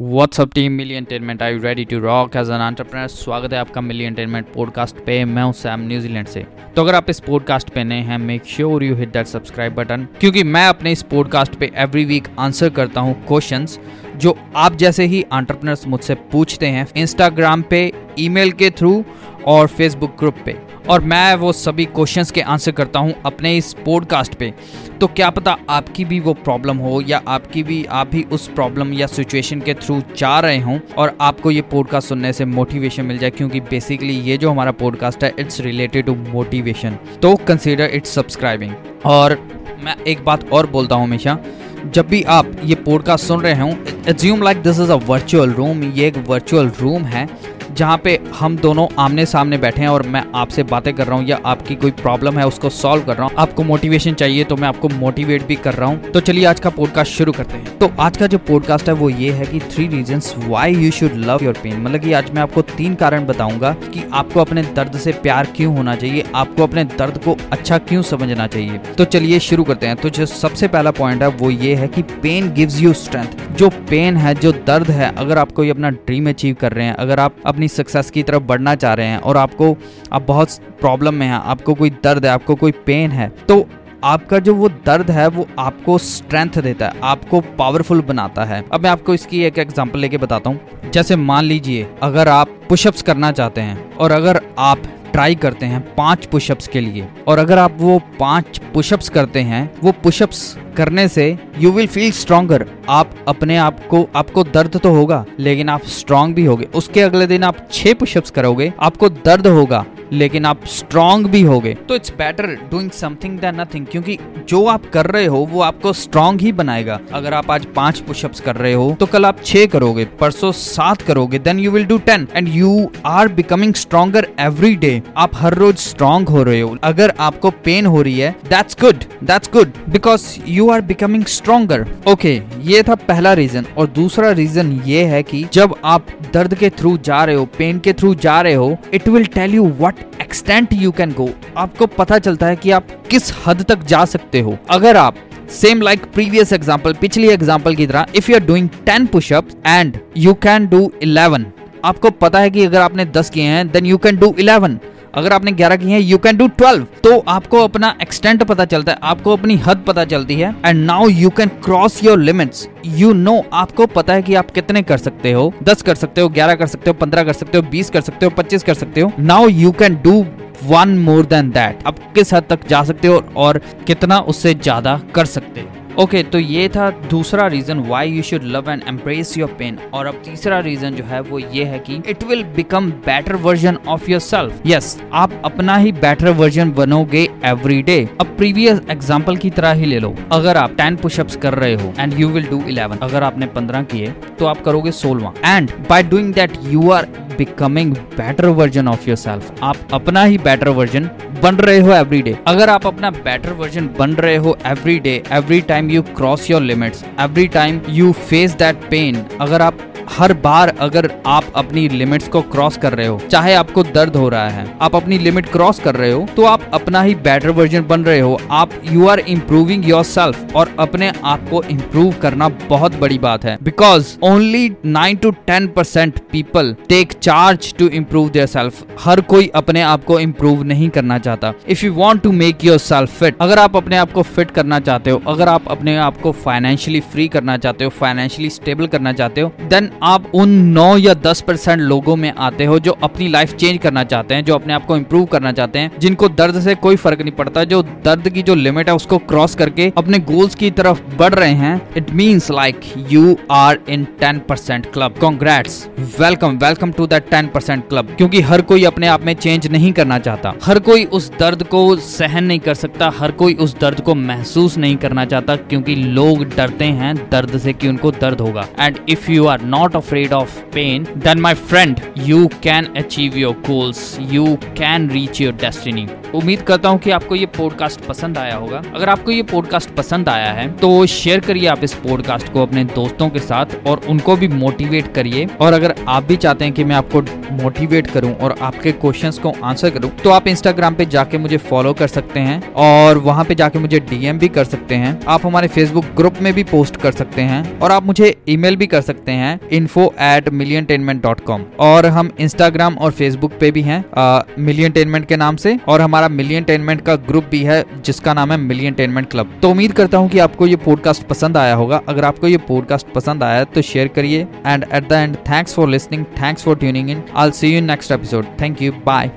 WhatsApp team milli entertainment I ready to rock as an entrepreneur स्वागत है आपका मिली entertainment podcast पे। मैं हूँ सैम न्यूजीलैंड से। तो अगर आप इस पॉडकास्ट पे नए हैं make sure you hit that subscribe button क्योंकि मैं अपने इस पॉडकास्ट पे एवरी वीक आंसर करता हूँ क्वेश्चंस जो आप जैसे ही एंटरप्रेनर्स मुझसे पूछते हैं इंस्टाग्राम पे ईमेल के थ्रू और फेसबुक ग्रुप पे। और मैं वो सभी क्वेश्चंस के आंसर करता हूँ अपने इस पॉडकास्ट पे। तो क्या पता आपकी भी वो प्रॉब्लम हो या आपकी भी, आप भी उस प्रॉब्लम या सिचुएशन के थ्रू जा रहे हों और आपको ये पॉडकास्ट सुनने से मोटिवेशन मिल जाए क्योंकि बेसिकली ये जो हमारा पॉडकास्ट है इट्स रिलेटेड टू मोटिवेशन तो कंसिडर इट्स सब्सक्राइबिंग और मैं एक बात और बोलता हूँ हमेशा, जब भी आप ये पॉडकास्ट सुन रहे हों assume like this is a virtual room ये एक वर्चुअल रूम है। जहाँ पे हम दोनों आमने सामने बैठे हैं और मैं आपसे बातें कर रहा हूँ या आपकी कोई प्रॉब्लम है, उसको सॉल्व कर रहा हूँ। आपको मोटिवेशन चाहिए तो मैं आपको मोटिवेट भी कर रहा हूँ। तो चलिए आज का पॉडकास्ट शुरू करते हैं। तो आज का जो पॉडकास्ट है वो ये है कि three reason why you should love your pain मतलब कि आज मैं आपको तीन कारण बताऊँगा कि आपको अपने दर्द से प्यार क्यों होना चाहिए, आपको अपने दर्द को अच्छा क्यों समझना चाहिए। तो चलिए शुरू करते हैं। तो जो सबसे पहला पॉइंट है वो ये है कि पेन गिव्स यू स्ट्रेंथ जो पेन है, जो दर्द है, अगर आप कोई अपना ड्रीम अचीव कर रहे हैं, अगर आप अपनी अपनी सक्सेस की तरफ़ बढ़ना चाह रहे हैं और आपको, आप बहुत प्रॉब्लम में हैं, आपको कोई दर्द है, आपको कोई पेन है तो आपका जो वो दर्द है, वो आपको स्ट्रेंथ देता है, आपको पावरफुल बनाता है। अब मैं आपको इसकी एक एग्जांपल लेके बताता हूँ। जैसे मान लीजिए, अगर आप पुशअप्स करना चाहते हैं और अगर आप ट्राई करते हैं पाँच पुशअप्स के लिए। और अगर आप वो पाँच पुशअप्स करते हैं, वो पुशअप्स करने से यू विल फील स्ट्रॉन्गर आप अपने आप को, आपको दर्द तो होगा, लेकिन आप स्ट्रांग भी होगे। उसके अगले दिन आप छह पुशअप्स करोगे, आपको दर्द होगा। लेकिन आप स्ट्रांग भी होगे तो it's better doing something than nothing क्योंकि जो आप कर रहे हो, वो आपको स्ट्रांग ही बनाएगा। अगर आप आज पाँच पुशअप्स कर रहे हो तो कल आप छह करोगे, परसों सात करोगे then you will do ten and you are becoming stronger every day आप हर रोज स्ट्रांग हो रहे हो। अगर आपको पेन हो रही है that's good that's good because you are becoming stronger okay ये था पहला रीजन और दूसरा रीजन ये है कि जब आप दर्द के थ्रू जा रहे हो पेन के थ्रू जा रहे हो it will tell you what extent you can go आपको पता चलता है कि आप किस हद तक जा सकते हो। अगर आप सेम लाइक प्रीवियस एग्ज़ाम्पल पिछली एग्ज़ाम्पल की तरह if you are doing ten pushup and you can do eleven आपको पता है कि अगर आपने दस किए हैं then you can do eleven अगर आपने 11 की है यू कैन डू 12 तो आपको अपना एक्सटेंट पता चलता है, आपको अपनी हद पता चलती है and now you can cross your limits you know आपको पता है कि आप कितने कर सकते हो 10 कर सकते हो 11 कर सकते हो 15 कर सकते हो 20 कर सकते हो 25 कर सकते हो. Now you can do one more than that अब किस हद तक जा सकते हो और कितना उससे ज़्यादा कर सकते हो? ओके okay, तो ये था दूसरा reason why you should love and embrace your pain और अब तीसरा रीजन जो है वो ये है कि it will become better version of yourself yes आप अपना ही बेटर वर्जन बनोगे एवरी डे अब प्रीवियस एग्ज़ाम्पल की तरह ही ले लो. अगर आप टेन पुशअप्स कर रहे हो and you will do eleven अगर आपने पंद्रह किए तो आप करोगे सोलवा. And by doing that you are becoming better version of yourself आप अपना ही बेटर वर्जन बन रहे हो एवरी डे अगर आप अपना बेटर वर्जन बन रहे हो every day every time you cross your limits every time you face that pain अगर आप हर बार अगर आप अपनी लिमिट्स को क्रॉस कर रहे हो, चाहे आपको दर्द हो रहा है, आप अपनी लिमिट क्रॉस कर रहे हो तो आप अपना ही बेटर वर्जन बन रहे हो। आप you are improving yourself और अपने आप को इम्प्रूव करना बहुत बड़ी बात है। Because only nine to ten percent people take charge to improve their self हर कोई अपने आप को इम्प्रूव नहीं करना चाहता। If you want to make yourself fit अगर आप अपने आप को फिट करना चाहते हो, अगर आप अपने आप को फाइनेंशियली फ्री करना चाहते हो फाइनेंशियली स्टेबल करना चाहते हो देन आप उन नौ या दस परसेंट लोगों में आते हो जो अपनी लाइफ चेंज करना चाहते हैं, जो अपने आप को इम्प्रूव करना चाहते हैं, जिनको दर्द से कोई फ़र्क नहीं पड़ता, जो दर्द की जो लिमिट है उसको क्रॉस करके अपने गोल्स की तरफ़ बढ़ रहे हैं it means like you are in ten percent club congrats welcome welcome to that ten percent club क्योंकि हर कोई अपने आप में चेंज नहीं करना चाहता। हर कोई उस दर्द को सहन नहीं कर सकता, हर कोई उस दर्द को महसूस नहीं करना चाहता, क्योंकि लोग डरते हैं दर्द से कि उनको दर्द होगा। And if you are not not afraid of pain, then my friend, you can achieve your goals. You can reach your destiny. उम्मीद करता हूँ कि आपको ये पॉडकास्ट पसंद आया होगा अगर आपको ये पॉडकास्ट पसंद आया है तो शेयर करिए आप इस पॉडकास्ट को अपने दोस्तों के साथ और उनको भी मोटिवेट करिए और अगर आप भी चाहते हैं कि मैं आपको मोटिवेट करूँ और आपके क्वेश्चंस को आंसर करूँ तो आप इंस्टाग्राम पे जाके मुझे फॉलो कर सकते हैं और वहाँ पे जाके मुझे डीएम भी कर सकते हैं आप हमारे फेसबुक ग्रुप में भी पोस्ट कर सकते हैं और आप मुझे ईमेल भी कर सकते हैं इन्फो एट मिलियन और हम इंस्टाग्राम और फेसबुक पे भी हैं मिलियन के नाम से, और हमारा मिलियन का ग्रुप भी है, जिसका नाम है मिलियन क्लब तो उम्मीद करता हूँ कि आपको ये पॉडकास्ट पसंद आया होगा। अगर आपको ये पॉडकास्ट पसंद आया तो शेयर करिए। And at the end thanks for listening thanks for tuning in I see you next episode thank you bye